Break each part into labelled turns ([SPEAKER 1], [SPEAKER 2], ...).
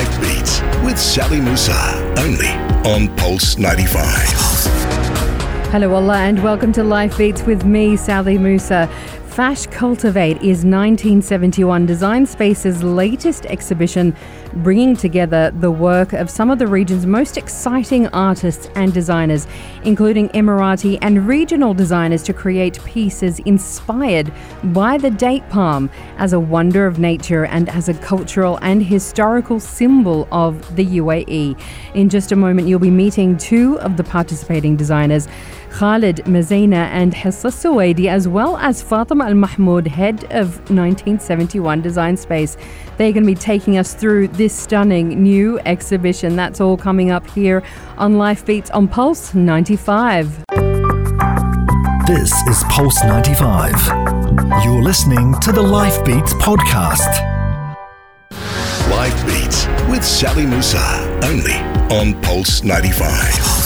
[SPEAKER 1] Live Beats with Sally Musa, only on Pulse 95.
[SPEAKER 2] Hello, Allah, and welcome to Life Beats with me, Sally Musa. Fash Cultivate is 1971 Design Space's latest exhibition, bringing together the work of some of the region's most exciting artists and designers, including Emirati and regional designers, to create pieces inspired by the date palm as a wonder of nature and as a cultural and historical symbol of the UAE. In just a moment, you'll be meeting two of the participating designers. Khalid Mezaina and Hissa Suwaidi, as well as Fatima Al Mahmoud, head of 1971 Design Space. They're going to be taking us through this stunning new exhibition. That's all coming up here on Life Beats on Pulse 95.
[SPEAKER 3] This is Pulse 95. You're listening to the Life Beats podcast.
[SPEAKER 1] Live Beats with Sally Musa, only on Pulse 95.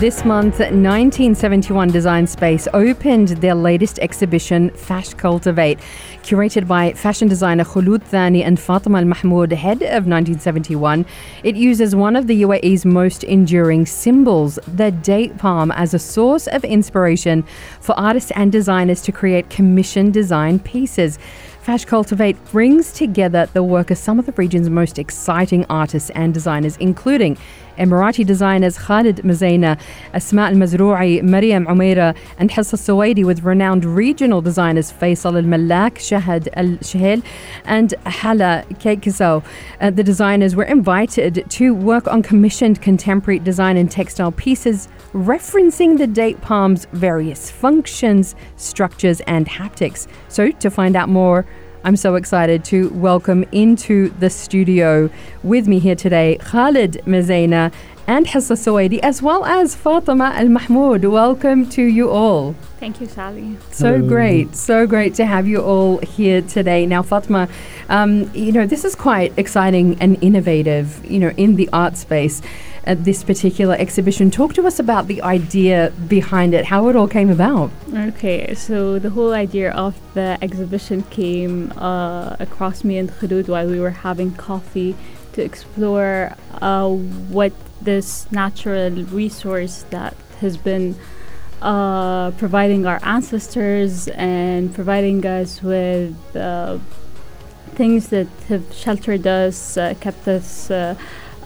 [SPEAKER 2] This month, 1971 Design Space opened their latest exhibition, Fash Cultivate. Curated by fashion designer Khulud Thani and Fatima Al Mahmoud, head of 1971, it uses one of the UAE's most enduring symbols, the date palm, as a source of inspiration for artists and designers to create commission design pieces. Fash Cultivate brings together the work of some of the region's most exciting artists and designers, including Emirati designers Khalid Mezaina, Asma Al Mazrou'i, Mariam Umaira, and Hissa Suwaidi, with renowned regional designers Faisal Al Malak, Shahad Al Shahil, and Hala Kaiksow. Uh, the designers were invited to work on commissioned contemporary design and textile pieces referencing the date palm's various functions, structures, and haptics. So, to find out more, I'm so excited to welcome into the studio with me here today Khalid Mezaina and Hissa Suwaidi, as well as Fatima Al Mahmoud. Welcome to you all.
[SPEAKER 4] Thank you, Sally.
[SPEAKER 2] So Hello. great, so great to have you all here today. Now, Fatima, um, you know, this is quite exciting and innovative, you know, in the art space at this particular exhibition. Talk to us about the idea behind it, how it all came about.
[SPEAKER 4] Okay, so the whole idea of the exhibition came uh, across me and Khulud while we were having coffee to explore uh, what this natural resource that has been uh, providing our ancestors and providing us with uh, things that have sheltered us, uh, kept us uh,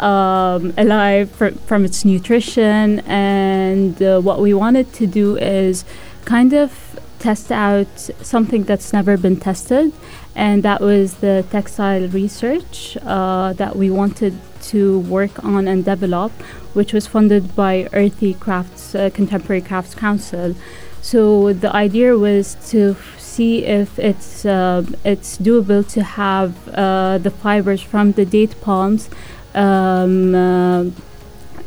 [SPEAKER 4] um, alive fr- from its nutrition. And uh, what we wanted to do is kind of test out something that's never been tested, and that was the textile research uh, that we wanted to work on and develop, which was funded by Irthi Crafts uh, Contemporary Crafts Council. So the idea was to see if it's uh, it's doable to have uh, the fibers from the date palms um, uh,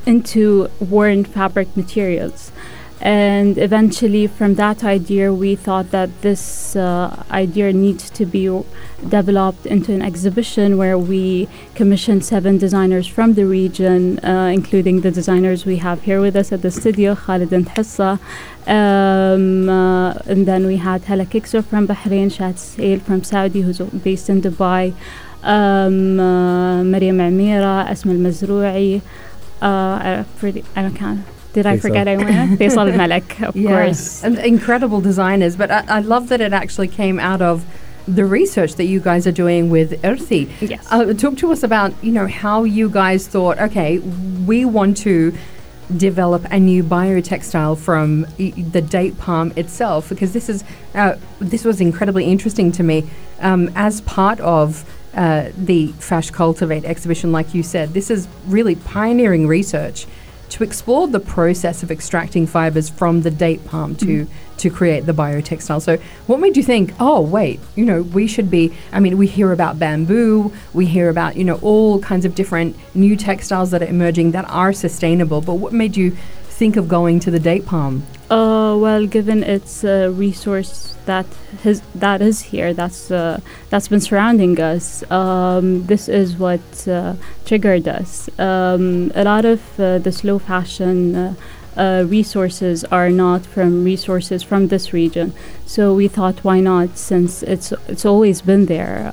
[SPEAKER 4] into worn fabric materials. And eventually, from that idea, we thought that this uh, idea needs to be developed into an exhibition where we commissioned seven designers from the region, uh, including the designers we have here with us at the studio, Khalid and Hissa. Um, uh, and then we had Hala Kaiksow from Bahrain, Shad Sail from Saudi, who's based in Dubai maria عميرة أسماء المزروعي uh, pretty, uh, I can't did I forget anyone? Faisal Malek, of
[SPEAKER 2] yeah.
[SPEAKER 4] course.
[SPEAKER 2] And incredible designers, but I, I, love that it actually came out of the research that you guys are doing with Irthi.
[SPEAKER 4] Yes.
[SPEAKER 2] Uh, talk to us about, you know, how you guys thought, okay, we want to develop a new biotextile from e- the date palm itself because this is uh, this was incredibly interesting to me um, as part of uh, the Fash Cultivate exhibition, like you said. This is really pioneering research to explore the process of extracting fibers from the date palm to mm. to create the biotextile. So, what made you think, oh, wait, you know, we should be? I mean, we hear about bamboo, we hear about you know all kinds of different new textiles that are emerging that are sustainable. But what made you think of going to the date palm?
[SPEAKER 4] Uh, well, given its uh, resource that that is here that's uh, that's been surrounding us um, this is what uh, triggered us um, a lot of uh, the slow fashion uh, resources are not from resources from this region. So we thought, why not? Since it's it's always been there.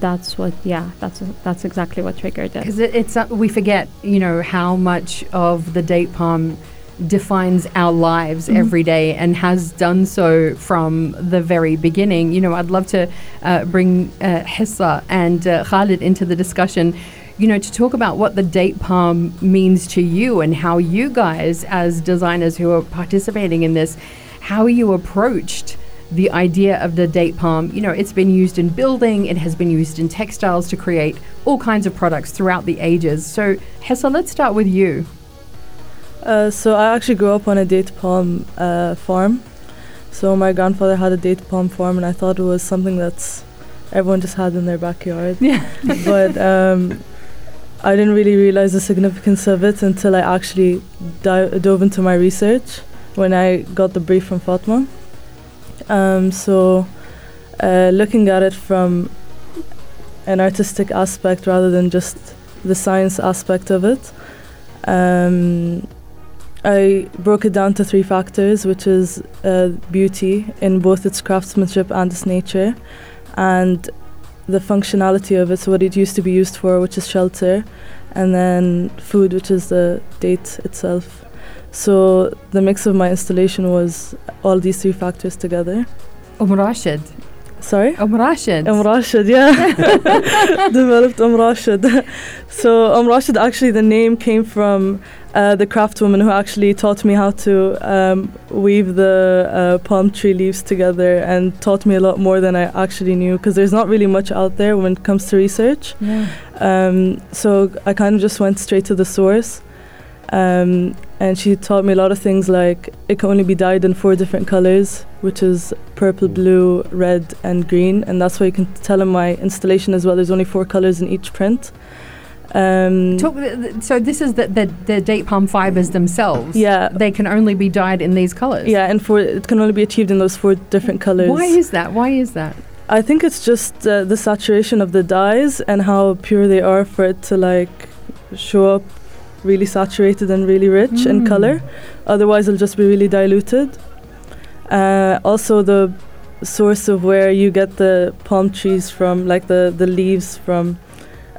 [SPEAKER 4] That's what, yeah, that's that's exactly what triggered it.
[SPEAKER 2] Because it, it's we forget, you know, how much of the date palm defines our lives
[SPEAKER 4] Mhm.
[SPEAKER 2] every day and has done so from the very beginning. You know, I'd love to uh, bring uh, Hissa and uh, Khalid into the discussion. You know, to talk about what the date palm means to you and how you guys, as designers who are participating in this, how you approached the idea of the date palm. You know, it's been used in building, it has been used in textiles to create all kinds of products throughout the ages. So, Hessa, let's start with you.
[SPEAKER 5] Uh, so I actually grew up on a date palm uh, farm. So my grandfather had a date palm farm, and I thought it was something that's everyone just had in their backyard.
[SPEAKER 2] Yeah.
[SPEAKER 5] but um, I didn't really realize the significance of it until I actually di- dove into my research when I got the brief from Fatma. Um, so uh, looking at it from an artistic aspect rather than just the science aspect of it. Um, I broke it down to three factors, which is uh, beauty in both its craftsmanship and its nature, and the functionality of it, so what it used to be used for, which is shelter, and then food, which is the date itself. So the mix of my installation was all these three factors together.
[SPEAKER 2] Umm Rashid.
[SPEAKER 5] Sorry?
[SPEAKER 2] Umm Rashid.
[SPEAKER 5] Umm Rashid, yeah. Developed Umm Rashid. so Umm Rashid, actually, the name came from uh, the craft woman who actually taught me how to um, weave the uh, palm tree leaves together and taught me a lot more than I actually knew because there's not really much out there when it comes to research.
[SPEAKER 2] Yeah.
[SPEAKER 5] Um, so I kind of just went straight to the source. Um, and she taught me a lot of things like it can only be dyed in four different colors, which is purple, blue, red, and green. And that's why you can tell in my installation as well. There's only four colors in each print. Um,
[SPEAKER 2] Talk, th- so this is the, the, the date palm fibers themselves.
[SPEAKER 5] Yeah.
[SPEAKER 2] They can only be dyed in these colors.
[SPEAKER 5] yeah, and for it can only be achieved in those four different colors.
[SPEAKER 2] Why is that? Why is that?
[SPEAKER 5] I think it's just uh, the saturation of the dyes and how pure they are for it to like show up really saturated and really rich in
[SPEAKER 2] Mm.
[SPEAKER 5] color. Otherwise, it'll just be really diluted. Uh, also, the source of where you get the palm trees from, like the the leaves from.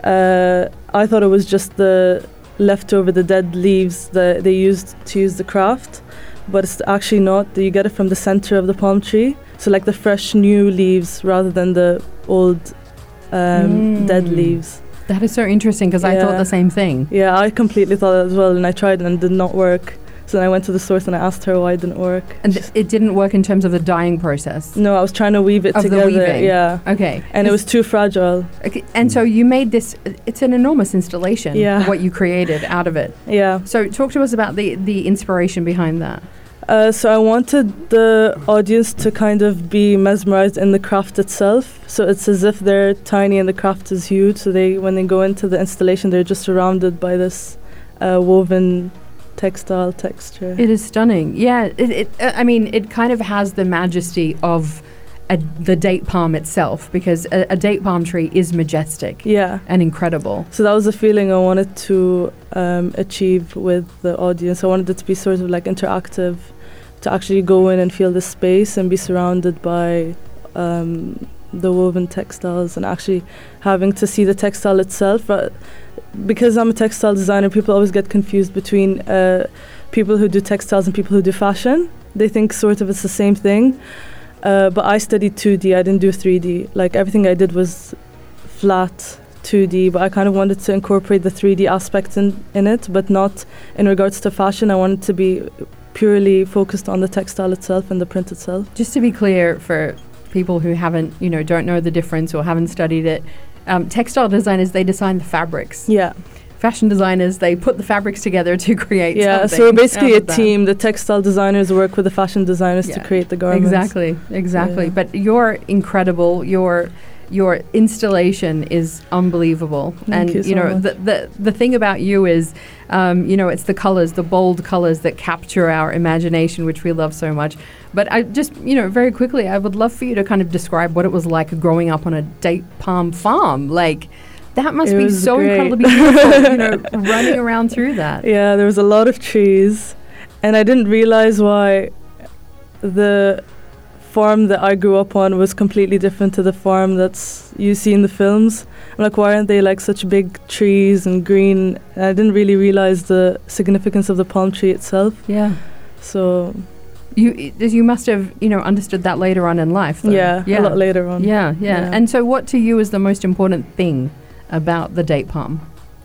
[SPEAKER 5] Uh, I thought it was just the leftover, the dead leaves that they used to use the craft, but it's actually not. You get it from the center of the palm tree, so like the fresh new leaves rather than the old um, dead
[SPEAKER 2] Mm.
[SPEAKER 5] leaves.
[SPEAKER 2] That is so interesting because I thought the same thing.
[SPEAKER 5] Yeah, I completely thought that as well, and I tried and it did not work. So then I went to the source and I asked her why it didn't work.
[SPEAKER 2] And
[SPEAKER 5] She's-
[SPEAKER 2] it didn't work in terms of the dyeing process.
[SPEAKER 5] no, I was trying to weave it
[SPEAKER 2] Of the
[SPEAKER 5] together.
[SPEAKER 2] weaving.
[SPEAKER 5] Yeah,
[SPEAKER 2] Okay.
[SPEAKER 5] and it was too fragile.
[SPEAKER 2] Okay, and so you made this. It's an enormous installation.
[SPEAKER 5] Yeah.
[SPEAKER 2] What you created out of it.
[SPEAKER 5] Yeah.
[SPEAKER 2] So talk to us about the the inspiration behind that.
[SPEAKER 5] Uh, so I wanted the audience to kind of be mesmerized in the craft itself. So it's as if they're tiny and the craft is huge. So they, when they go into the installation, they're just surrounded by this uh, woven textile texture.
[SPEAKER 2] It is stunning. Yeah. It. it uh, I mean, it kind of has the majesty of. A, the date palm itself, because a, a date palm tree is majestic
[SPEAKER 5] yeah.
[SPEAKER 2] and incredible.
[SPEAKER 5] So that was the feeling I wanted to um, achieve with the audience. I wanted it to be sort of like interactive, to actually go in and feel the space and be surrounded by um, the woven textiles and actually having to see the textile itself. But because I'm a textile designer, people always get confused between uh, people who do textiles and people who do fashion. They think sort of it's the same thing. Uh, but I studied 2D, I didn't do 3D. Like everything I did was flat 2D, but I kind of wanted to incorporate the 3D aspect in, in it, but not in regards to fashion. I wanted to be purely focused on the textile itself and the print itself.
[SPEAKER 2] Just to be clear for people who haven't, you know, don't know the difference or haven't studied it, um, textile designers they design the fabrics.
[SPEAKER 5] Yeah,
[SPEAKER 2] Fashion designers they put the fabrics together to create.
[SPEAKER 5] yeah.
[SPEAKER 2] something
[SPEAKER 5] So we're basically a team. The textile designers work with the fashion designers
[SPEAKER 2] Yeah,
[SPEAKER 5] to create the garments.
[SPEAKER 2] Exactly, exactly.
[SPEAKER 5] Yeah.
[SPEAKER 2] But you're incredible. Your your installation is unbelievable.
[SPEAKER 5] Thank
[SPEAKER 2] and
[SPEAKER 5] you so
[SPEAKER 2] know
[SPEAKER 5] much.
[SPEAKER 2] the, the the thing about you is, um, you know, it's the colors, the bold colors that capture our imagination, which we love so much. But I just, you know, very quickly, I would love for you to kind of describe what it was like growing up on a date palm farm. Like. That must
[SPEAKER 5] It
[SPEAKER 2] be so
[SPEAKER 5] great.
[SPEAKER 2] incredibly beautiful, you know, running around through that.
[SPEAKER 5] Yeah, there was a lot of trees. and I didn't realize why the farm that I grew up on was completely different to the farm that's you see in the films. I'm like, why aren't they like such big trees and green? And I didn't really realize the significance of the palm tree itself.
[SPEAKER 2] Yeah.
[SPEAKER 5] So
[SPEAKER 2] You you must have you know understood that later on in life. Though.
[SPEAKER 5] yeah,
[SPEAKER 2] yeah,
[SPEAKER 5] a lot later on.
[SPEAKER 2] Yeah, yeah,
[SPEAKER 5] Yeah.
[SPEAKER 2] And so, what to you is the most important thing about the date palm?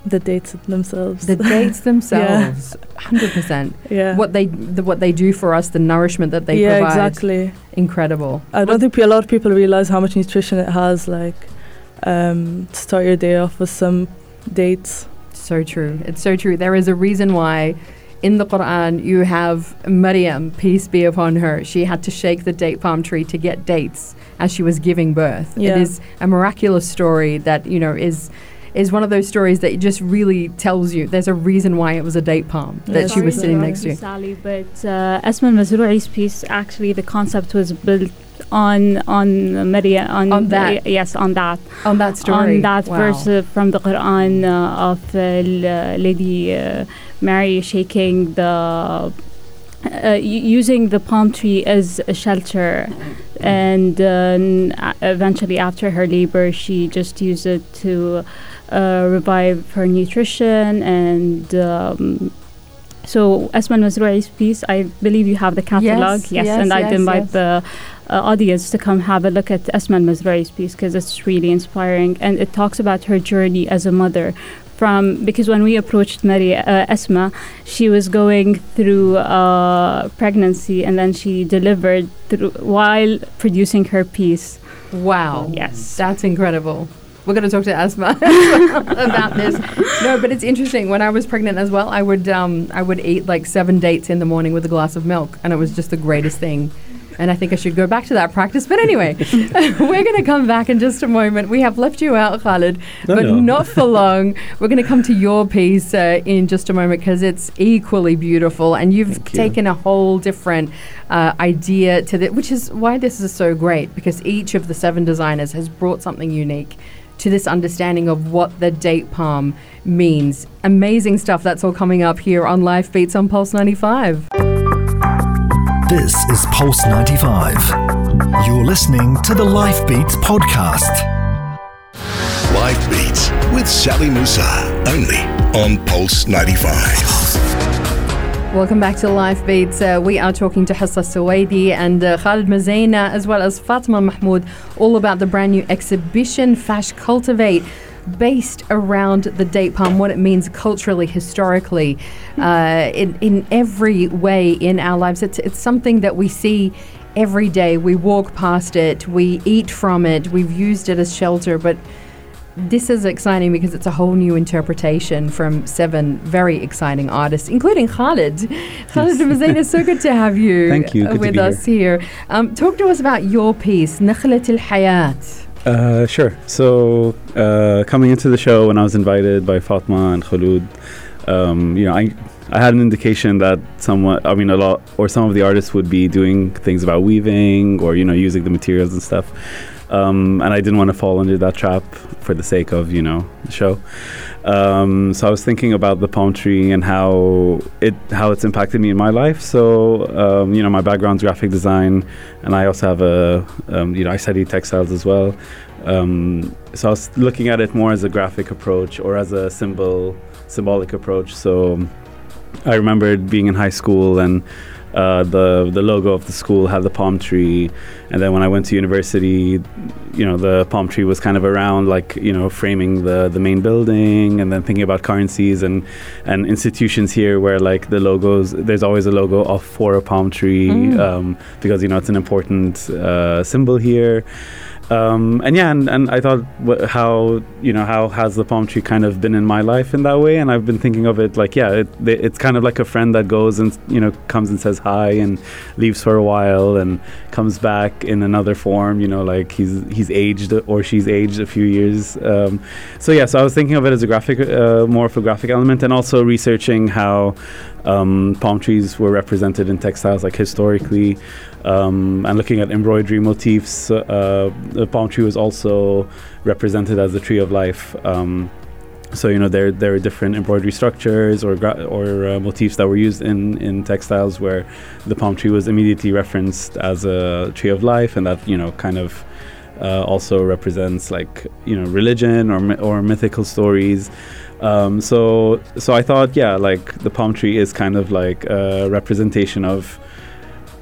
[SPEAKER 5] The dates themselves.
[SPEAKER 2] The dates themselves, hundred percent.
[SPEAKER 5] yeah.
[SPEAKER 2] What they the, what they do for us, the nourishment that they
[SPEAKER 5] yeah,
[SPEAKER 2] provide,
[SPEAKER 5] exactly.
[SPEAKER 2] incredible.
[SPEAKER 5] I don't think a lot of people realize how much nutrition it has. Like, um, to start your day off with some dates.
[SPEAKER 2] So true. It's so true. There is a reason why in the Quran you have Maryam, peace be upon her. She had to shake the date palm tree to get dates as she was giving birth.
[SPEAKER 5] Yeah.
[SPEAKER 2] It is a miraculous story that, you know, is is one of those stories that just really tells you there's a reason why it was a date palm
[SPEAKER 5] Yeah,
[SPEAKER 2] that she was sitting next to.
[SPEAKER 4] Sally, but uh, Asma piece, actually, the concept was built on on Maria on,
[SPEAKER 2] On that.
[SPEAKER 4] the- yes on that
[SPEAKER 2] On that story.
[SPEAKER 4] on that
[SPEAKER 2] Wow.
[SPEAKER 4] verse uh, from the Quran uh, of uh, Lady uh, Mary shaking the uh, using the palm tree as a shelter and uh, eventually after her labor she just used it to uh, revive her nutrition and um, so Asma al-Mazroui's piece I believe you have the catalog
[SPEAKER 2] yes, Yes.
[SPEAKER 4] and
[SPEAKER 2] yes,
[SPEAKER 4] I'd invite
[SPEAKER 2] yes.
[SPEAKER 4] the uh, audience to come have a look at Asma al-Mazroui's piece because it's really inspiring and it talks about her journey as a mother from because when we approached Maria uh, Esma, she was going through uh, pregnancy and then she delivered through while producing her piece.
[SPEAKER 2] Wow.
[SPEAKER 4] Yes.
[SPEAKER 2] That's incredible. We're going to talk to Asma about this. No, but it's interesting. When I was pregnant as well, I would um, I would eat like seven dates in the morning with a glass of milk, and it was just the greatest thing. And I think I should go back to that practice. But anyway, we're going to come back in just a moment. We have left you out, Khalid,
[SPEAKER 6] No,
[SPEAKER 2] but
[SPEAKER 6] no.
[SPEAKER 2] not for long. We're going to come to your piece uh, in just a moment because it's equally beautiful, and you've
[SPEAKER 6] Thank you.
[SPEAKER 2] taken a whole different uh, idea to it, which is why this is so great because each of the seven designers has brought something unique to this understanding of what the date palm means. Amazing stuff. That's all coming up here on Life Beats on Pulse 95.
[SPEAKER 3] This is Pulse 95. You're listening to the Life Beats podcast.
[SPEAKER 1] Live Beats with Sally Musa. Only on Pulse 95.
[SPEAKER 2] Welcome back to Life Beats. Uh, we are talking to Hassa Suwaidi and uh, Khalid Mezaina as well as Fatima Mahmoud all about the brand new exhibition Fash Cultivate based around the date palm, what it means culturally, historically, uh, in, in every way in our lives. It's, it's something that we see every day. We walk past it, we eat from it, we've used it as shelter, but this is exciting because it's a whole new interpretation from seven very exciting artists, including Khalid. Khalid Mazain, it's so good to have you
[SPEAKER 6] Thank you.
[SPEAKER 2] uh,
[SPEAKER 6] Good to
[SPEAKER 2] with
[SPEAKER 6] be
[SPEAKER 2] us here. Um, talk to us about your piece, Nakhlat al Hayat.
[SPEAKER 6] Uh, sure. So, uh, coming into the show, when I was invited by Fatma and Khulud, um, you know, I I had an indication that someone, I mean, a lot, or some of the artists would be doing things about weaving or you know using the materials and stuff. Um, and I didn't want to fall under that trap for the sake of you know the show. Um, so I was thinking about the palm tree and how it how it's impacted me in my life. So um, you know, my background's graphic design, and I also have a um, you know I study textiles as well. Um, so I was looking at it more as a graphic approach or as a symbol symbolic approach. So I remembered being in high school and uh, the the logo of the school had the palm tree, and then when I went to university, you know the palm tree was kind of around, like you know framing the the main building, and then thinking about currencies and and institutions here where like the logos, there's always a logo of for a palm tree
[SPEAKER 2] Mm.
[SPEAKER 6] um, because you know it's an important uh, symbol here. Um, and yeah, and, and I thought wh- how you know how has the palm tree kind of been in my life in that way, and I've been thinking of it like yeah, it, it's kind of like a friend that goes and you know comes and says hi and leaves for a while and comes back in another form, you know, like he's he's aged or she's aged a few years. Um, so yeah, so I was thinking of it as a graphic, uh, more of a graphic element, and also researching how um, palm trees were represented in textiles, like historically, um, and looking at embroidery motifs. Uh, the palm tree was also represented as the tree of life. Um, so you know there there are different embroidery structures or gra- or uh, motifs that were used in in textiles where the palm tree was immediately referenced as a tree of life, and that you know kind of uh, also represents like you know religion or or mythical stories. Um, so so I thought yeah like the palm tree is kind of like a representation of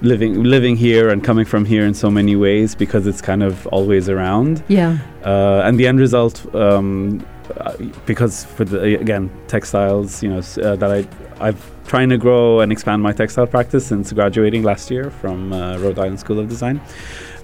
[SPEAKER 6] living living here and coming from here in so many ways because it's kind of always around
[SPEAKER 2] Yeah.
[SPEAKER 6] uh, and the end result um, because for the again textiles you know uh, that I I've trying to grow and expand my textile practice since graduating last year from uh, Rhode Island School of Design.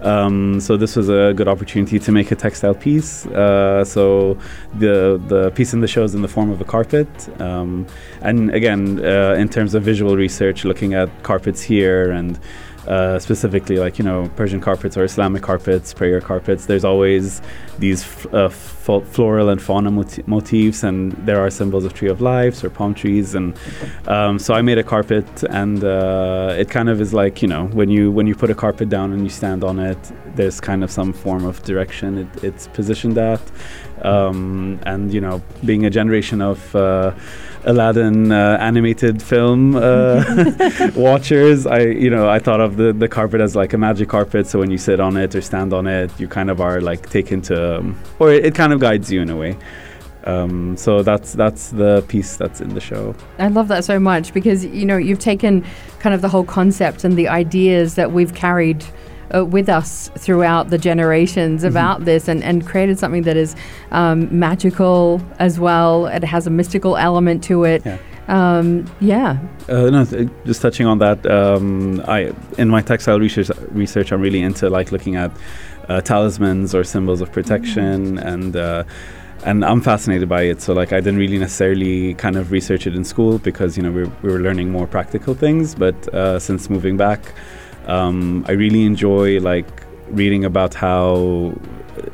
[SPEAKER 6] Um, so this was a good opportunity to make a textile piece. Uh, so the the piece in the show is in the form of a carpet, um, and again, uh, in terms of visual research, looking at carpets here and uh, specifically like you know Persian carpets or Islamic carpets, prayer carpets. There's always these f- uh, fo- floral and fauna moti- motifs, and there are symbols of tree of lives or palm trees, and um, so I made a carpet, and uh, it kind of is like you know when you when you put a carpet down and you stand on it, there's kind of some form of direction it, it's positioned at, um, and you know being a generation of uh, Aladdin uh, animated film uh, watchers, I you know I thought of the the carpet as like a magic carpet. So when you sit on it or stand on it, you kind of are like taken to, um, or it, it kind of guides you in a way. Um, so that's that's the piece that's in the show.
[SPEAKER 2] I love that so much because you know you've taken kind of the whole concept and the ideas that we've carried uh, with us throughout the generations
[SPEAKER 6] Mm-hmm.
[SPEAKER 2] about this and, and created something that is um, magical as well. It has a mystical element to it.
[SPEAKER 6] Yeah.
[SPEAKER 2] Um, yeah.
[SPEAKER 6] Uh, no, th- just touching on that. Um, I in my textile research research, I'm really into like looking at uh, talismans or symbols of protection, and uh, and I'm fascinated by it. So like, I didn't really necessarily kind of research it in school because you know we were, we were learning more practical things. But uh, since moving back, um, I really enjoy like reading about how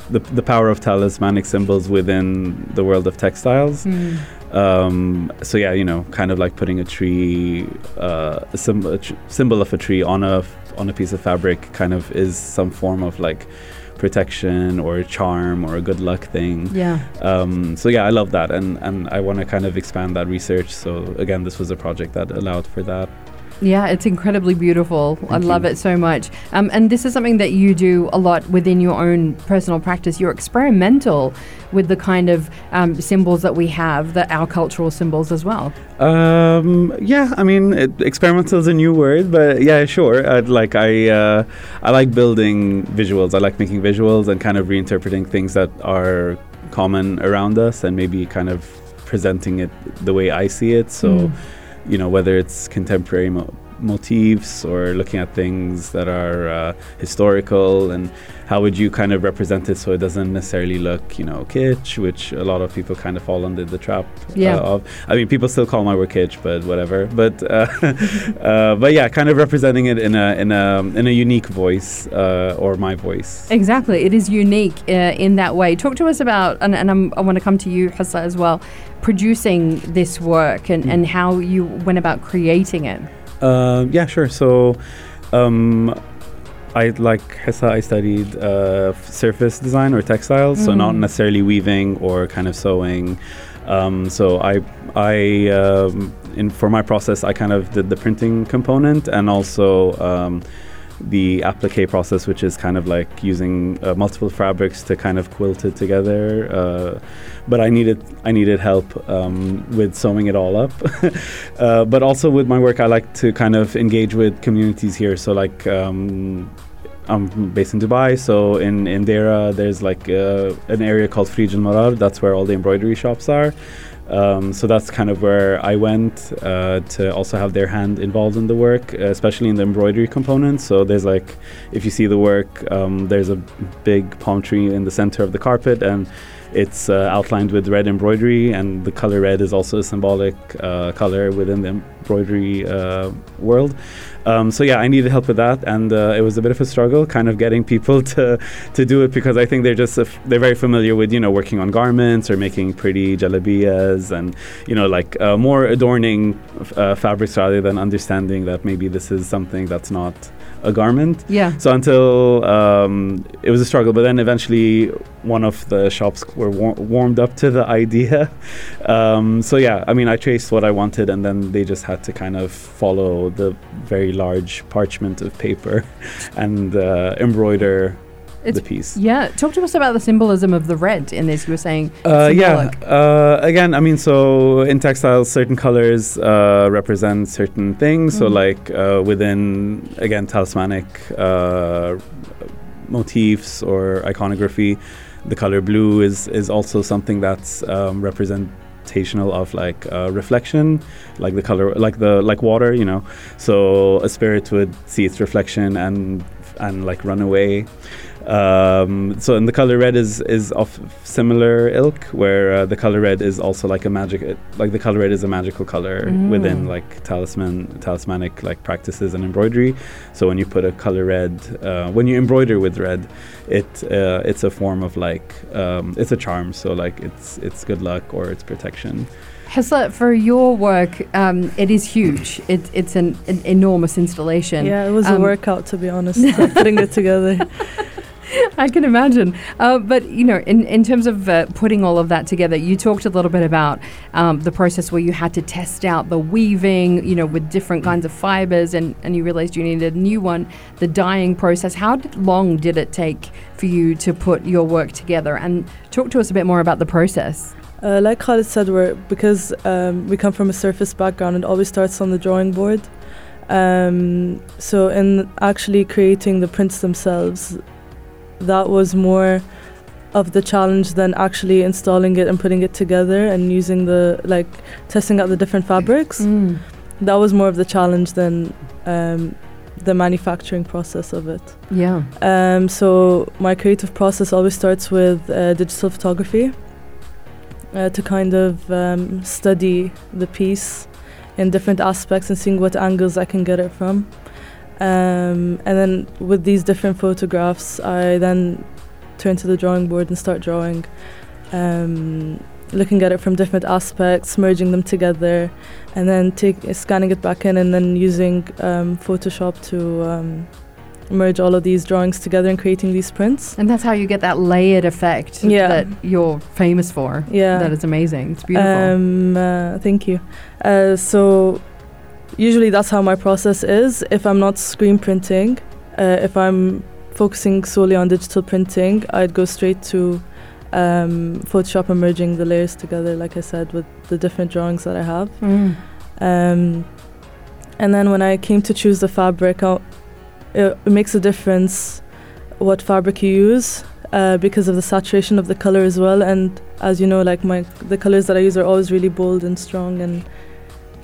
[SPEAKER 6] the the power of talismanic symbols within the world of textiles.
[SPEAKER 2] Mm.
[SPEAKER 6] Um, so yeah, you know, kind of like putting a tree, uh, a, sym- a tr- symbol of a tree on a on a piece of fabric, kind of is some form of like protection or a charm or a good luck thing.
[SPEAKER 2] Yeah.
[SPEAKER 6] Um, so yeah, I love that, and and I want to kind of expand that research. So again, this was a project that allowed for that.
[SPEAKER 2] Yeah, it's incredibly beautiful. I love
[SPEAKER 6] you.
[SPEAKER 2] it so much. Um, and this is something that you do a lot within your own personal practice. You're experimental with the kind of um, symbols that we have, that our cultural symbols as well.
[SPEAKER 6] Um, yeah, I mean, it, experimental is a new word, but yeah, sure. I'd like I uh, I like building visuals. I like making visuals and kind of reinterpreting things that are common around us and maybe kind of presenting it the way I see it. So,
[SPEAKER 2] Mm.
[SPEAKER 6] You know, whether it's contemporary motifs or looking at things that are uh, historical and how would you kind of represent it so it doesn't necessarily look, you know, kitsch, which a lot of people kind of fall under the trap
[SPEAKER 2] Yeah.
[SPEAKER 6] uh, of. I mean, people still call my work kitsch, but whatever. But uh, uh, but yeah, kind of representing it in a in a in a unique voice uh, or my voice.
[SPEAKER 2] Exactly. It is unique uh, in that way. Talk to us about, and, and I'm, I want to come to you, Hassa, as well, producing this work and, and how you went about creating it.
[SPEAKER 6] Uh, yeah, sure. So, um, I like Hissa. I studied uh, surface design or textiles, so not
[SPEAKER 2] Mm.
[SPEAKER 6] necessarily weaving or kind of sewing. Um, so I, I, um, in for my process, I kind of did the printing component and also um, the applique process, which is kind of like using uh, multiple fabrics to kind of quilt it together. Uh, but I needed I needed help um, with sewing it all up. uh, but also with my work, I like to kind of engage with communities here. So like. Um, I'm based in Dubai, so in in Deira there's like uh, an area called Frij Murar. That's where all the embroidery shops are. Um, so that's kind of where I went uh, to also have their hand involved in the work, especially in the embroidery component. So there's like, if you see the work, um, there's a big palm tree in the center of the carpet, and it's uh, outlined with red embroidery, and the color red is also a symbolic uh, color within the embroidery uh, world. Um, so yeah, I needed help with that, and uh, it was a bit of a struggle, kind of getting people to to do it because I think they're just f- they're very familiar with you know working on garments or making pretty jalabiyas and you know like uh, more adorning f- uh, fabrics rather than understanding that maybe this is something that's not a garment.
[SPEAKER 2] Yeah.
[SPEAKER 6] So until um, it was a struggle, but then eventually one of the shops were war- warmed up to the idea. Um, so yeah, I mean, I traced what I wanted, and then they just had to kind of follow the very large parchment of paper and uh, embroider
[SPEAKER 2] It's-
[SPEAKER 6] the piece.
[SPEAKER 2] Yeah, talk to us about the symbolism of the red in this. You were saying
[SPEAKER 6] Uh, yeah. Uh, again, I mean, so in textiles, certain colors uh, represent certain things. So,
[SPEAKER 2] Mhm.
[SPEAKER 6] like uh, within, again, talismanic uh, motifs or iconography, the color blue is is also something that's um, representational of like uh, reflection, like the color, like the like water, you know. So a spirit would see its reflection and and like run away. Um, so and the color red is is of similar ilk, where uh, the color red is also like a magic, it, like the color red is a magical color
[SPEAKER 2] Mm.
[SPEAKER 6] within like talisman, talismanic like practices and embroidery. So when you put a color red, uh, when you embroider with red, it uh, it's a form of like um, it's a charm. So like it's it's good luck or it's protection.
[SPEAKER 2] Hesla, for your work, um, it is huge. It, it's an, an enormous installation.
[SPEAKER 5] Yeah, it was
[SPEAKER 2] Um,
[SPEAKER 5] a workout to be honest, putting it together.
[SPEAKER 2] I can imagine. Uh, but, you know, in, in terms of uh, putting all of that together, you talked a little bit about um, the process where you had to test out the weaving, you know, with different kinds of fibers, and, and you realized you needed a new one, the dyeing process. How did, long did it take for you to put your work together? And talk to us a bit more about the process.
[SPEAKER 5] Uh, like Khalid said, we're, because um, we come from a surface background, it always starts on the drawing board. Um, so, in actually creating the prints themselves, that was more of the challenge than actually installing it and putting it together and using the like testing out the different fabrics.
[SPEAKER 2] Mm.
[SPEAKER 5] That was more of the challenge than um, the manufacturing process of it.
[SPEAKER 2] Yeah.
[SPEAKER 5] Um, so my creative process always starts with uh, digital photography uh, to kind of um, study the piece in different aspects and seeing what angles I can get it from. Um, and then with these different photographs, I then turn to the drawing board and start drawing, um, looking at it from different aspects, merging them together, and then take, scanning it back in, and then using um, Photoshop to um, merge all of these drawings together and creating these prints.
[SPEAKER 2] And that's how you get that layered effect
[SPEAKER 5] Yeah.
[SPEAKER 2] that you're famous for.
[SPEAKER 5] Yeah.
[SPEAKER 2] That is amazing. It's beautiful.
[SPEAKER 5] Um, uh, thank you. Uh, so usually that's how my process is. If I'm not screen printing, uh, if I'm focusing solely on digital printing, I'd go straight to um, Photoshop and merging the layers together, like I said, with the different drawings that I have.
[SPEAKER 2] Mm.
[SPEAKER 5] Um, and then when I came to choose the fabric, it, it makes a difference what fabric you use uh, because of the saturation of the color as well. And as you know, like my the colors that I use are always really bold and strong and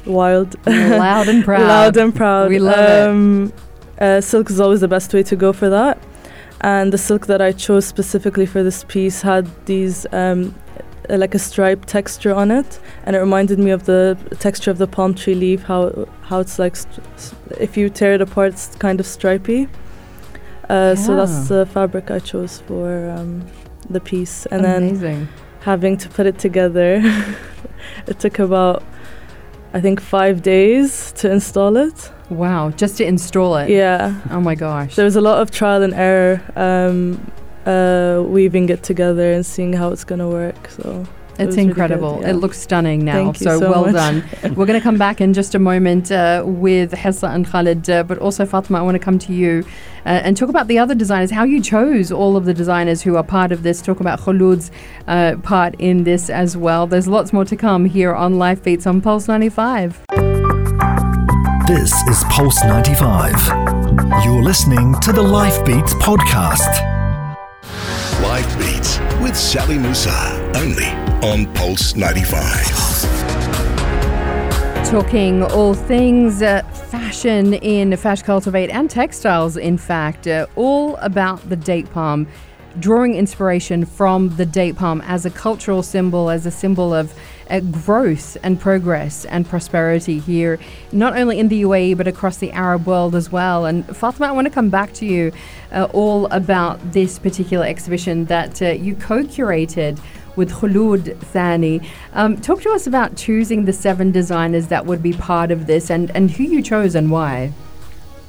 [SPEAKER 5] wild,
[SPEAKER 2] Loud and proud.
[SPEAKER 5] loud and proud.
[SPEAKER 2] We love it.
[SPEAKER 5] um, Uh, silk is always the best way to go for that. And the silk that I chose specifically for this piece had these um, uh, like a stripe texture on it, and it reminded me of the texture of the palm tree leaf. How how it's like st- if you tear it apart, it's kind of stripy. Uh, So that's the fabric I chose for um, the piece, and then having to put it together, it took about I think five days to install it.
[SPEAKER 2] Wow. Just to install it.
[SPEAKER 5] Yeah,
[SPEAKER 2] Oh my gosh.
[SPEAKER 5] there was a lot of trial and error um, uh, weaving it together and seeing how it's gonna work. So it
[SPEAKER 2] It's
[SPEAKER 5] was really
[SPEAKER 2] incredible.
[SPEAKER 5] good, yeah.
[SPEAKER 2] It looks stunning now.
[SPEAKER 5] Thank you
[SPEAKER 2] so,
[SPEAKER 5] so
[SPEAKER 2] well
[SPEAKER 5] much.
[SPEAKER 2] done. We're going to come back in just a moment uh, with Hessa and Khalid, uh, but also Fatima, I want to come to you uh, and talk about the other designers, how you chose all of the designers who are part of this. Talk about Khulud's uh, part in this as well. There's lots more to come here on Life Beats on Pulse 95.
[SPEAKER 3] This is Pulse 95. You're listening to the Life Beats podcast.
[SPEAKER 1] Live Beats with Sally Musa. Only on Pulse 95.
[SPEAKER 2] Talking all things uh, fashion in Fash Cultivate and textiles, in fact, uh, all about the date palm, drawing inspiration from the date palm as a cultural symbol, as a symbol of uh, growth and progress and prosperity here, not only in the UAE but across the Arab world as well. And Fatima, I want to come back to you uh, all about this particular exhibition that uh, you co curated with Khulud Thani. Um, talk to us about choosing the seven designers that would be part of this and, and who you chose and why.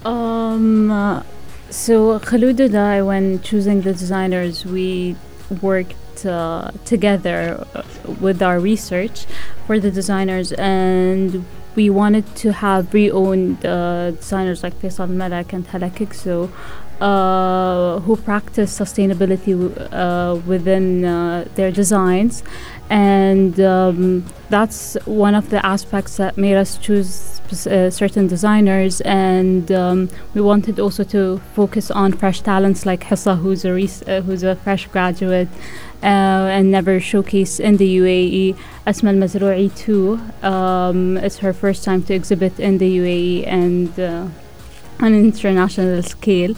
[SPEAKER 4] Um, uh, so Khalud and I, when choosing the designers, we worked uh, together uh, with our research for the designers, and we wanted to have re-owned uh, designers like Faisal Malak and Hala Kaiksow, uh, who practice sustainability uh, within uh, their designs, and um, that's one of the aspects that made us choose uh, certain designers. And um, we wanted also to focus on fresh talents like Hissa, who's a uh, who's a fresh graduate. And never showcased in the UAE. Asma al-Mazrou'i too. Um, it's her first time to exhibit in the UAE and on an international scale.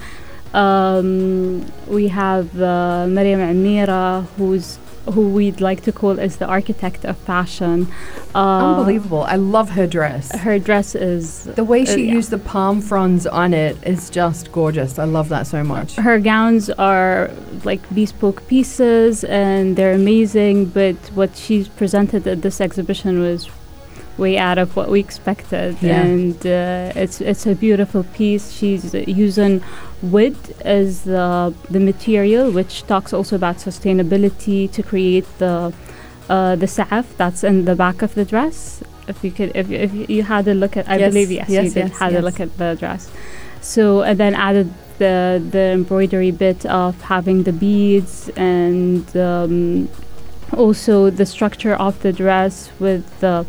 [SPEAKER 4] Um, we have uh, Mariam Amira, who's who we'd like to call as the architect of fashion. Uh,
[SPEAKER 2] Unbelievable. I love her dress.
[SPEAKER 4] Her dress is
[SPEAKER 2] The way she
[SPEAKER 4] Uh, yeah.
[SPEAKER 2] used the palm fronds on it is just gorgeous. I love that so much.
[SPEAKER 4] her gowns are like bespoke pieces and they're amazing but what she's presented at this exhibition was way out of what we expected.
[SPEAKER 2] Yeah.
[SPEAKER 4] and uh, it's it's a beautiful piece. She's using wood as the the material which talks also about sustainability to create the uh, the sa'af that's in the back of the dress. If you could if, if you had a look at I
[SPEAKER 2] Yes,
[SPEAKER 4] believe yes,
[SPEAKER 2] yes,
[SPEAKER 4] you did
[SPEAKER 2] yes,
[SPEAKER 4] had a look at the dress. So and then added the the embroidery bit of having the beads and um, also the structure of the dress with the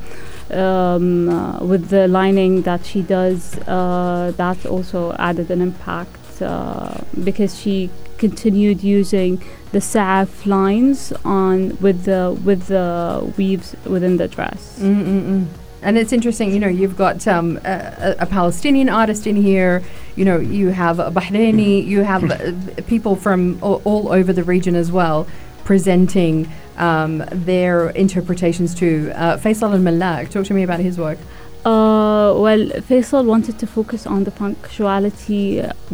[SPEAKER 4] um, uh, with the lining that she does uh, that also added an impact uh, because she continued using the saf lines on with the with the weaves within the dress.
[SPEAKER 2] Mm-mm-mm. And it's interesting, you know, you've got um, a, a- a Palestinian artist in here, you know, you have a Bahraini, you have uh, people from all, all over the region as well presenting um, their interpretations too. Uh, Faisal al Malak, talk to me about his work.
[SPEAKER 4] Uh, well, Faisal wanted to focus on the punctuality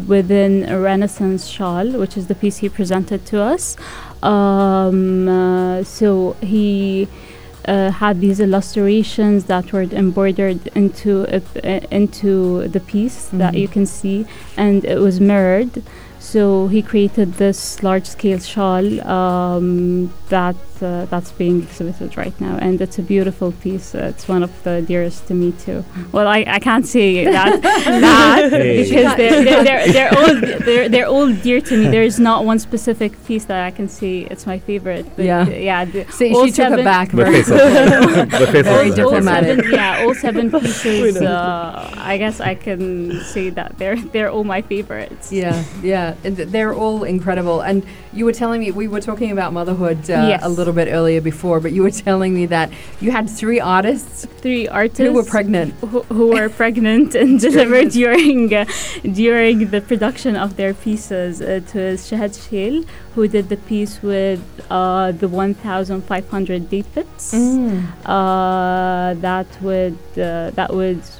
[SPEAKER 4] within a Renaissance shawl, which is the piece he presented to us. Um, uh, so he uh, had these illustrations that were embroidered into uh, into the piece that
[SPEAKER 2] Mhm.
[SPEAKER 4] you can see, and it was mirrored. So he created this large-scale shawl um, that uh, that's being exhibited right now, and it's a beautiful piece. Uh, it's one of the dearest to me too. Well, I, I can't say that, that
[SPEAKER 6] Hey.
[SPEAKER 4] because they're, they're, they're, they're all they're, they're all dear to me. There is not one specific piece that I can say it's my favorite. But
[SPEAKER 2] Yeah.
[SPEAKER 4] uh, yeah. The,
[SPEAKER 2] See,
[SPEAKER 4] all
[SPEAKER 2] she took
[SPEAKER 4] seven-
[SPEAKER 2] it back
[SPEAKER 6] But
[SPEAKER 2] very
[SPEAKER 6] Faisal,
[SPEAKER 2] quickly. Very diplomatic.
[SPEAKER 4] yeah, all seven pieces. Uh, I guess I can say that they're they're all my favorites.
[SPEAKER 2] Yeah, yeah, they're all incredible. And you were telling me we were talking about motherhood uh,
[SPEAKER 4] Yes.
[SPEAKER 2] a little bit earlier before, but you were telling me that you had three artists
[SPEAKER 4] Three artists
[SPEAKER 2] who were pregnant.
[SPEAKER 4] who, who were pregnant and delivered during uh, during the production of their pieces. It was Shahad Shil who did the piece with uh, the 1,500 date pits.
[SPEAKER 2] Mm.
[SPEAKER 4] Uh, that would uh, that was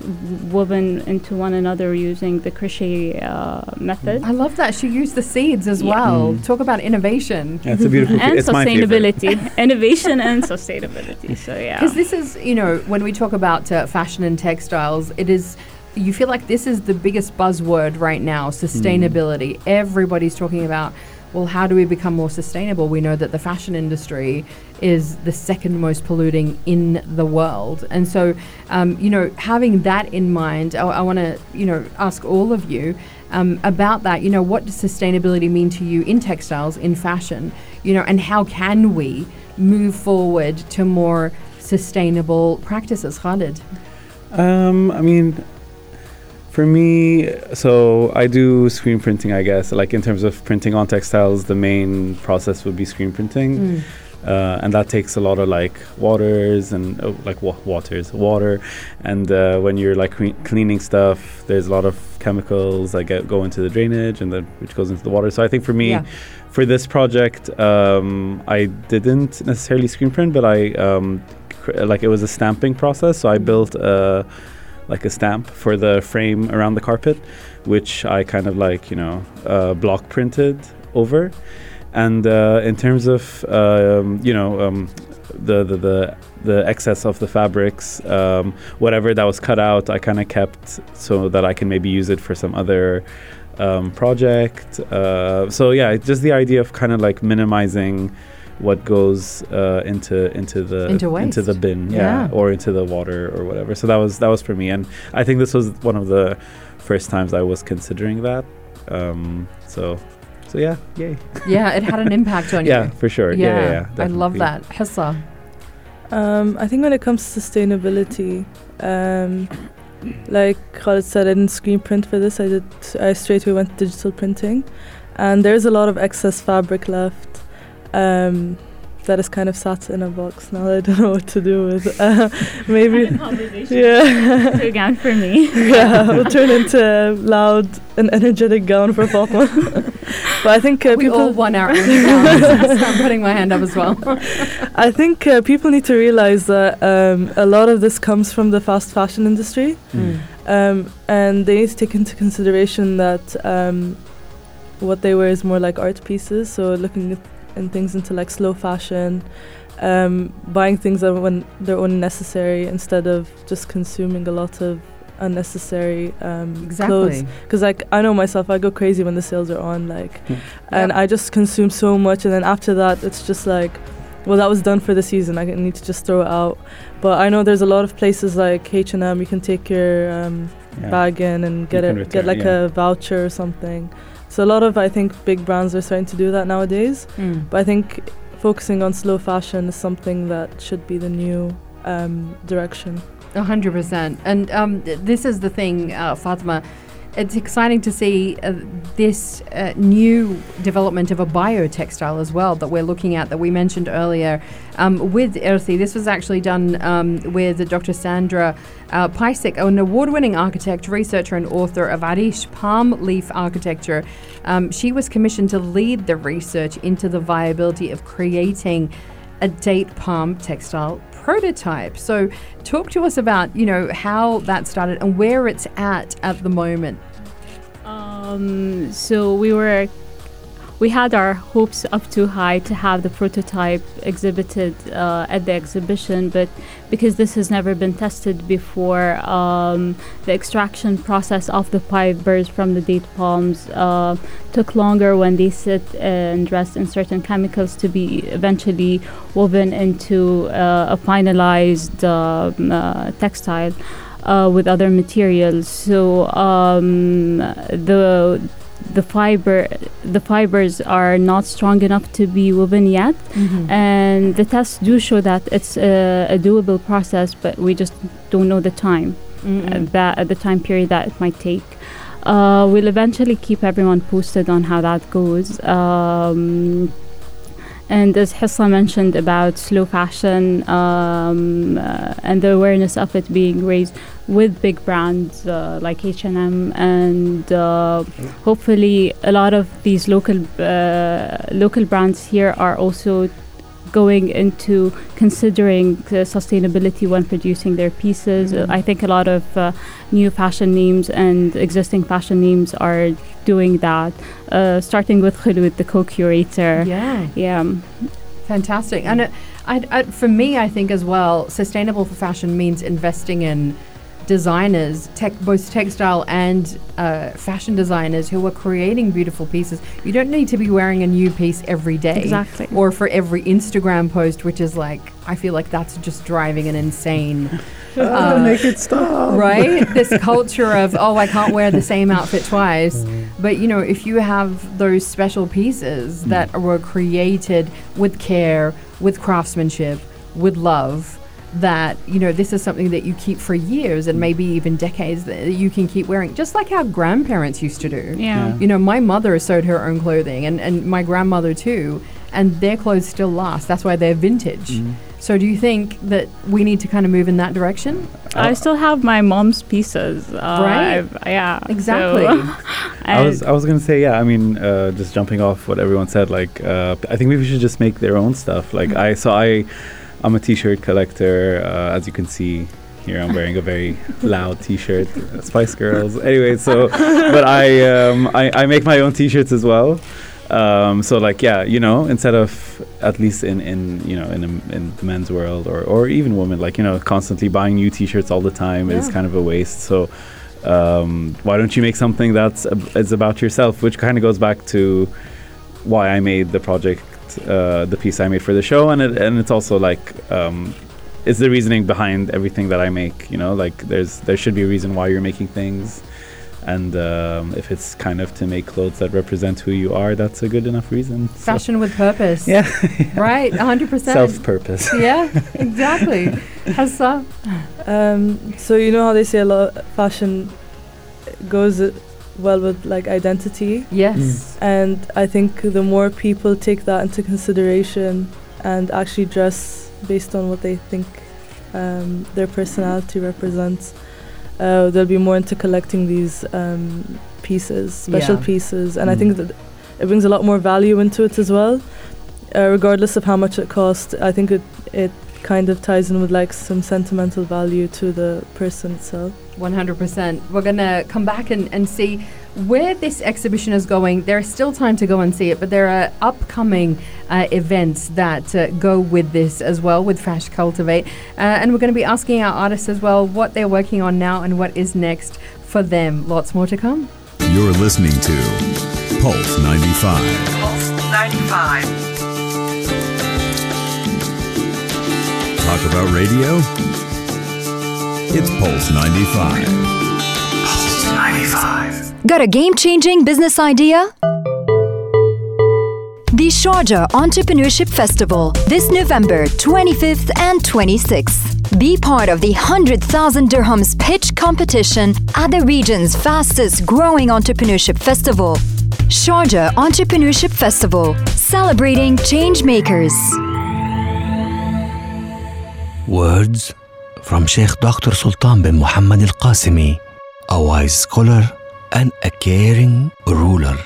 [SPEAKER 4] woven into one another using the crochet uh, method.
[SPEAKER 2] I love that she used the seeds as
[SPEAKER 4] Yeah.
[SPEAKER 2] well.
[SPEAKER 6] Mm.
[SPEAKER 2] Talk about innovation.
[SPEAKER 6] Yeah, it's a beautiful.
[SPEAKER 4] and
[SPEAKER 6] it's my
[SPEAKER 4] sustainability, innovation and sustainability. So yeah,
[SPEAKER 2] Because this is, you know, when we talk about uh, fashion and textiles, it is. You feel like this is the biggest buzzword right now: sustainability. Everybody's talking about. Well, how do we become more sustainable? We know that the fashion industry is the second most polluting in the world, and so, um, you know, having that in mind, I, I want to, you know, ask all of you um, about that. You know, what does sustainability mean to you in textiles, in fashion? You know, and how can we move forward to more sustainable practices, Khalid?
[SPEAKER 6] Um, I mean, for me, so I do screen printing. I guess, like in terms of printing on textiles, the main process would be screen printing, uh, and that takes a lot of like waters and oh, like wa- waters, water, and uh, when you're like cre- cleaning stuff, there's a lot of chemicals that get go into the drainage and then which goes into the water. So I think for me,
[SPEAKER 2] Yeah.
[SPEAKER 6] for this project, um, I didn't necessarily screen print, but I um, cr- like it was a stamping process. So I built a like a stamp for the frame around the carpet, which I kind of like you know uh, block printed over. And uh, in terms of um, you know um, the, the the the excess of the fabrics, um, whatever that was cut out, I kind of kept so that I can maybe use it for some other um, project. Uh, so yeah, just the idea of kind of like minimizing what goes uh, into into the
[SPEAKER 2] Into waste.
[SPEAKER 6] the bin, yeah,
[SPEAKER 2] Yeah.
[SPEAKER 6] or into the water or whatever. So that was that was for me, and I think this was one of the first times I was considering that. Um, so, so yeah, yay,
[SPEAKER 2] yeah, it had an impact on you.
[SPEAKER 6] yeah, for sure, yeah, yeah, yeah,
[SPEAKER 2] I love that. Hissa.
[SPEAKER 5] Um, I think when it comes to sustainability, um, like Khalid said, I didn't screen print for this. I did. I straight away went digital printing, and there's a lot of excess fabric left. Um, that is kind of sat in a box now. I don't know what to do with. Uh, maybe, yeah,
[SPEAKER 4] again for me.
[SPEAKER 5] yeah. We'll turn into a loud and energetic gown for Fatma. but I think uh,
[SPEAKER 2] we
[SPEAKER 5] people
[SPEAKER 2] all want our own gowns. so I'm putting my hand up as well.
[SPEAKER 5] I think uh, people need to realize that um, a lot of this comes from the fast fashion industry,
[SPEAKER 6] Mm.
[SPEAKER 5] um, and they need to take into consideration that um, what they wear is more like art pieces. So looking at in things into like slow fashion, um, buying things that when they're unnecessary instead of just consuming a lot of unnecessary um, clothes.
[SPEAKER 2] Exactly.
[SPEAKER 5] Because like I know myself, I go crazy when the sales are on, like,
[SPEAKER 6] Hmm.
[SPEAKER 5] and
[SPEAKER 2] Yep.
[SPEAKER 5] I just consume so much, and then after that, it's just like, well, that was done for the season. I need to just throw it out. But I know there's a lot of places like H and M. You can take your um,
[SPEAKER 6] Yeah.
[SPEAKER 5] bag in and get it,
[SPEAKER 6] can
[SPEAKER 5] get like
[SPEAKER 6] yeah.
[SPEAKER 5] a voucher or something. So a lot of I think big brands are starting to do that nowadays.
[SPEAKER 2] Mm.
[SPEAKER 5] But I think focusing on slow fashion is something that should be the new um, direction.
[SPEAKER 2] A hundred percent. And um, th- this is the thing, uh, Fatima. It's exciting to see uh, this uh, new development of a biotextile as well that we're looking at that we mentioned earlier um, with Irthi. This was actually done um, with Dr. Sandra uh, Piesik, an award-winning architect, researcher, and author of Arish Palm Leaf Architecture. Um, she was commissioned to lead the research into the viability of creating a date palm textile prototype. So, talk to us about you know how that started and where it's at at the moment.
[SPEAKER 4] Um, so we were, we had our hopes up too high to have the prototype exhibited uh, at the exhibition, but because this has never been tested before, um, the extraction process of the fibers from the date palms uh, took longer when they sit and rest in certain chemicals to be eventually woven into uh, a finalized um, uh, textile uh, with other materials. So um, the the fiber the fibers are not strong enough to be woven yet, and the tests do show that it's a, a doable process, but we just don't know the time uh, that at the time period that it might take. Uh, we'll eventually keep everyone posted on how that goes. Um, and as Hissa mentioned about slow fashion um, uh, and the awareness of it being raised with big brands uh, like H&M and uh, hopefully a lot of these local uh, local brands here are also going into considering the sustainability when producing their pieces.
[SPEAKER 2] Mhm.
[SPEAKER 4] I think a lot of uh, new fashion names and existing fashion names are doing that, uh, starting with Khulud, the co-curator.
[SPEAKER 2] Yeah.
[SPEAKER 4] Yeah.
[SPEAKER 2] Fantastic. And it, I, I, for me, I think as well, sustainable for fashion means investing in designers, tech, both textile and uh, fashion designers who are creating beautiful pieces. You don't need to be wearing a new piece every day.
[SPEAKER 4] Exactly.
[SPEAKER 2] Or for every Instagram post, which is like, I feel like that's just driving an insane. uh,
[SPEAKER 6] make it stop.
[SPEAKER 2] right? this culture of, oh, I can't wear the same outfit twice. But, you know, if you have those special pieces that were created with care, with craftsmanship, with love, that, you know, this is something that you keep for years and maybe even decades that you can keep wearing, just like our grandparents used to do.
[SPEAKER 4] Yeah.
[SPEAKER 2] You know, my mother sewed her own clothing and, and my grandmother too, and their clothes still last. That's why they're vintage.
[SPEAKER 6] Mm.
[SPEAKER 2] So, do you think that we need to kind of move in that direction?
[SPEAKER 4] I still have my mom's pieces. Uh,
[SPEAKER 2] Right.
[SPEAKER 4] I've- Yeah.
[SPEAKER 2] Exactly.
[SPEAKER 4] so-
[SPEAKER 6] I was I was gonna say yeah. I mean, uh, just jumping off what everyone said. Like, uh, I think maybe we should just make their own stuff. Like, I so I, I'm a T-shirt collector. Uh, as you can see here, I'm wearing a very loud T-shirt, Spice Girls. Anyway, so but I um I, I make my own T-shirts as well. Um, so like yeah, you know, instead of at least in in you know in a, in the men's world or or even women, like you know, constantly buying new T-shirts all the time is kind of a waste. So um, why don't you make something that's ab- is about yourself, which kind of goes back to why I made the project, uh, the piece I made for the show, and it, and it's also like um, it's the reasoning behind everything that I make. You know, like there's there should be a reason why you're making things, and um, if it's kind of to make clothes that represent who you are, that's a good enough reason. So-
[SPEAKER 2] Fashion with purpose.
[SPEAKER 6] yeah,
[SPEAKER 2] Right, 100%.
[SPEAKER 6] self purpose.
[SPEAKER 2] yeah, exactly. Hassa?
[SPEAKER 5] Um, so you know how they say a lot fashion goes uh, well with like identity,
[SPEAKER 2] Yes.
[SPEAKER 5] and I think the more people take that into consideration and actually dress based on what they think um, their personality represents, uh, they'll be more into collecting these um, pieces, special
[SPEAKER 2] Yeah.
[SPEAKER 5] pieces, and I
[SPEAKER 6] Mm.
[SPEAKER 5] think that it brings a lot more value into it as well, uh, regardless of how much it costs. I think it it kind of ties in with like some sentimental value to the person itself.
[SPEAKER 2] 100%. We're going to come back and, and see where this exhibition is going. There's still time to go and see it, but there are upcoming uh, events that uh, go with this as well, with Fash Cultivate. Uh, and we're going to be asking our artists as well what they're working on now and what is next for them. Lots more to come.
[SPEAKER 1] You're listening to Pulse 95.
[SPEAKER 7] Pulse 95.
[SPEAKER 1] Talk about radio? It's Pulse 95.
[SPEAKER 7] Pulse 95.
[SPEAKER 8] Got a game changing business idea? The Sharjah Entrepreneurship Festival this November 25th and 26th. Be part of the 100,000 dirhams pitch competition at the region's fastest growing entrepreneurship festival. Sharjah Entrepreneurship Festival, celebrating change makers.
[SPEAKER 9] Words from Sheikh Dr. Sultan bin Muhammad Al Qasimi, a wise scholar and a caring ruler.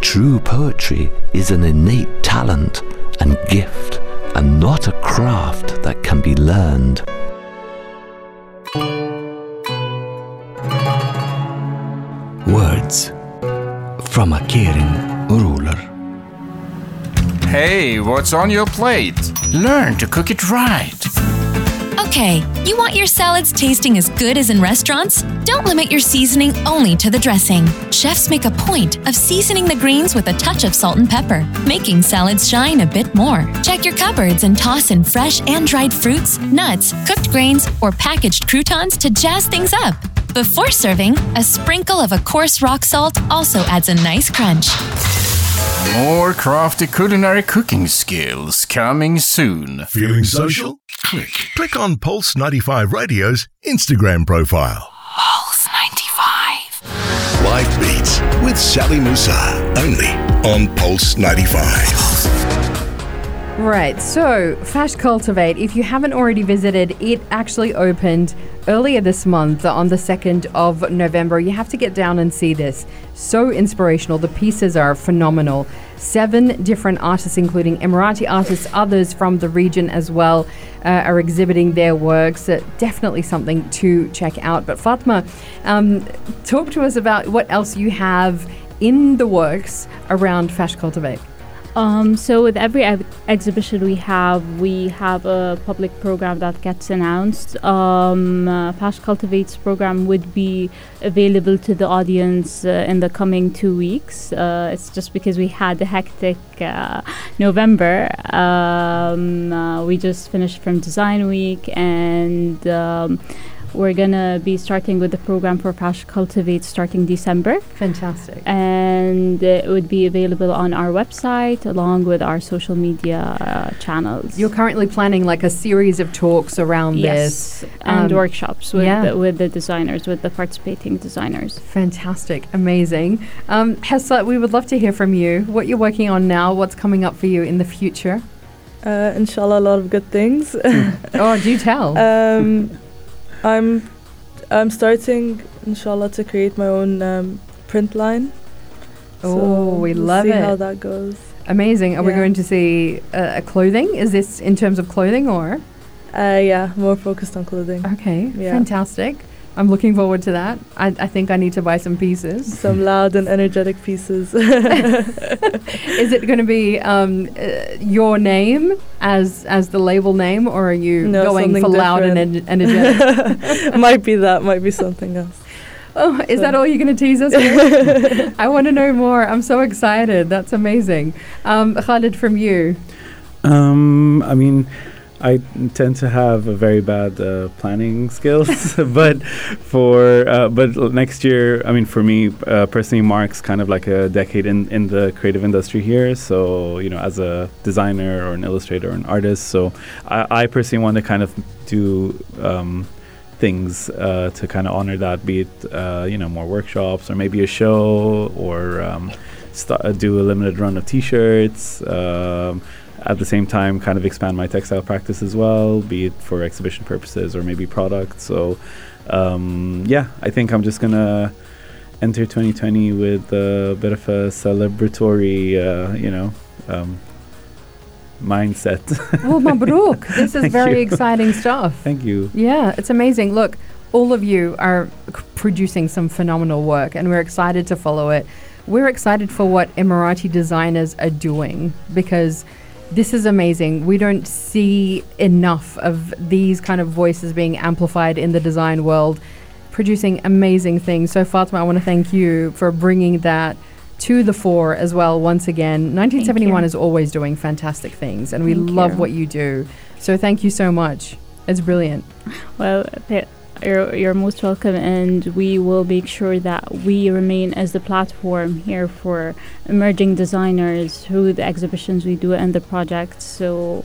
[SPEAKER 10] True poetry is an innate talent and gift, and not a craft that can be learned.
[SPEAKER 9] Words from a caring ruler.
[SPEAKER 11] Hey, what's on your plate? Learn to cook it right.
[SPEAKER 12] Okay, you want your salads tasting as good as in restaurants? Don't limit your seasoning only to the dressing. Chefs make a point of seasoning the greens with a touch of salt and pepper, making salads shine a bit more. Check your cupboards and toss in fresh and dried fruits, nuts, cooked grains, or packaged croutons to jazz things up. Before serving, a sprinkle of a coarse rock salt also adds a nice crunch.
[SPEAKER 11] More crafty culinary cooking skills coming soon.
[SPEAKER 1] Feeling social? Click. Click on Pulse 95 Radio's Instagram profile.
[SPEAKER 12] Pulse 95.
[SPEAKER 1] Live Beats with Sally Musa. Only on Pulse 95.
[SPEAKER 2] Right, so Fash Cultivate, if you haven't already visited, it actually opened earlier this month on the 2nd of November. You have to get down and see this. So inspirational. The pieces are phenomenal. Seven different artists, including Emirati artists, others from the region as well, uh, are exhibiting their works. Uh, definitely something to check out. But Fatma, um, talk to us about what else you have in the works around Fash Cultivate.
[SPEAKER 4] Um, so with every ex- exhibition we have, we have a public program that gets announced. Um, uh, Fash Cultivates program would be available to the audience uh, in the coming two weeks. Uh, it's just because we had a hectic uh, November. Um, uh, we just finished from Design Week and. We're gonna be starting with the program for Fash Cultivate starting December
[SPEAKER 2] Fantastic.
[SPEAKER 4] and it would be available on our website along with our social media uh, channels.
[SPEAKER 2] You're currently planning like a series of talks around
[SPEAKER 4] yes,
[SPEAKER 2] this.
[SPEAKER 4] and
[SPEAKER 2] Um,
[SPEAKER 4] workshops with
[SPEAKER 2] yeah.
[SPEAKER 4] the, with the designers, with the participating designers.
[SPEAKER 2] Fantastic, amazing. Um, Hessa, we would love to hear from you. What you're working on now, what's coming up for you in the future.
[SPEAKER 5] Uh, inshallah, a lot of good things.
[SPEAKER 2] Oh, do tell.
[SPEAKER 5] um, I'm I'm starting, inshallah, to create my own um, print line.
[SPEAKER 2] Oh, we
[SPEAKER 5] we'll
[SPEAKER 2] love
[SPEAKER 5] see
[SPEAKER 2] it.
[SPEAKER 5] how that goes.
[SPEAKER 2] amazing. Are we going to see uh, a clothing? Is this in terms of clothing or?
[SPEAKER 5] Uh, yeah, more focused on clothing.
[SPEAKER 2] Okay,
[SPEAKER 5] Yeah.
[SPEAKER 2] fantastic. I'm looking forward to that. I, I think I need to buy some pieces.
[SPEAKER 5] Some loud and energetic pieces.
[SPEAKER 2] Is it going to be um, uh, your name as as the label name, or are you
[SPEAKER 5] No,
[SPEAKER 2] going for
[SPEAKER 5] something
[SPEAKER 2] loud and en- energetic?
[SPEAKER 5] might be that, might be something else.
[SPEAKER 2] Oh, is that all you're going to tease us with? I want to know more. I'm so excited. That's amazing. Um, Khalid, from you.
[SPEAKER 6] Um, I mean, I tend to have a very bad uh, planning skills, but for uh, but next year, I mean, for me uh, personally, marks kind of like a decade in in the creative industry here. So you know, as a designer or an illustrator or an artist, so I, I personally want to kind of do. Um, things uh, to kind of honor that be it uh, you know more workshops or maybe a show or um, st- do a limited run of t-shirts um, at the same time kind of expand my textile practice as well be it for exhibition purposes or maybe products so um, yeah i think i'm just gonna enter 2020 with a bit of a celebratory uh, you know um, mindset
[SPEAKER 2] Oh, Mabruk. This is very
[SPEAKER 6] you.
[SPEAKER 2] exciting stuff.
[SPEAKER 6] thank you
[SPEAKER 2] Yeah, it's amazing. Look, all of you are c- producing some phenomenal work, and we're excited to follow it. We're excited for what Emirati designers are doing because this is amazing. We don't see enough of these kind of voices being amplified in the design world, producing amazing things. So, Fatima, I want to thank you for bringing that to the fore as well once again 1971 is always doing fantastic things and we
[SPEAKER 4] Thank
[SPEAKER 2] love
[SPEAKER 4] you.
[SPEAKER 2] what you do so thank you so much it's brilliant
[SPEAKER 4] Well, th- you're, you're most welcome, and we will make sure that we remain as the platform here for emerging designers through the exhibitions we do and the projects. So,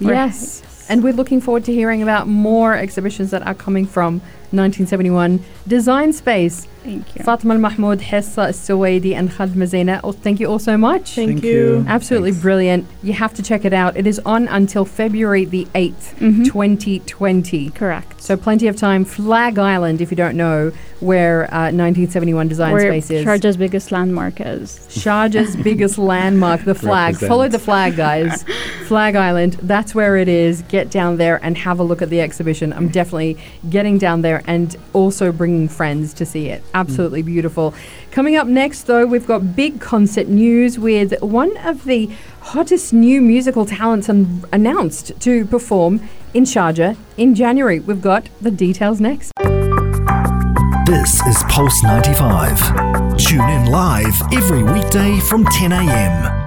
[SPEAKER 4] we're-
[SPEAKER 2] Yes. And we're looking forward to hearing about more exhibitions that are coming from 1971 Design Space.
[SPEAKER 4] Thank you.
[SPEAKER 2] Fatima Al Mahmoud, Hessa Al Suwaidi, and Khalid Mezaina. Oh, thank you all so much.
[SPEAKER 5] Thank Thank you. you.
[SPEAKER 2] Absolutely brilliant. You have to check it out. It is on until February the 8th,
[SPEAKER 4] Mhm.
[SPEAKER 2] 2020.
[SPEAKER 4] Correct.
[SPEAKER 2] So plenty of time. Flag Island, if you don't know where uh, 1971 Design
[SPEAKER 4] Where
[SPEAKER 2] Space is.
[SPEAKER 4] Sharjah's biggest landmark is.
[SPEAKER 2] Sharjah's biggest landmark, the flag.
[SPEAKER 4] Represent.
[SPEAKER 2] Follow the flag, guys. flag Island, that's where it is. Get down there and have a look at the exhibition. I'm definitely getting down there and also bringing friends to see it. Absolutely beautiful. Coming up next, though, we've got big concert news with one of the hottest new musical talents an- announced to perform in Sharjah in January. We've got the details next.
[SPEAKER 3] This is Pulse 95. Tune in live every weekday from 10 a.m.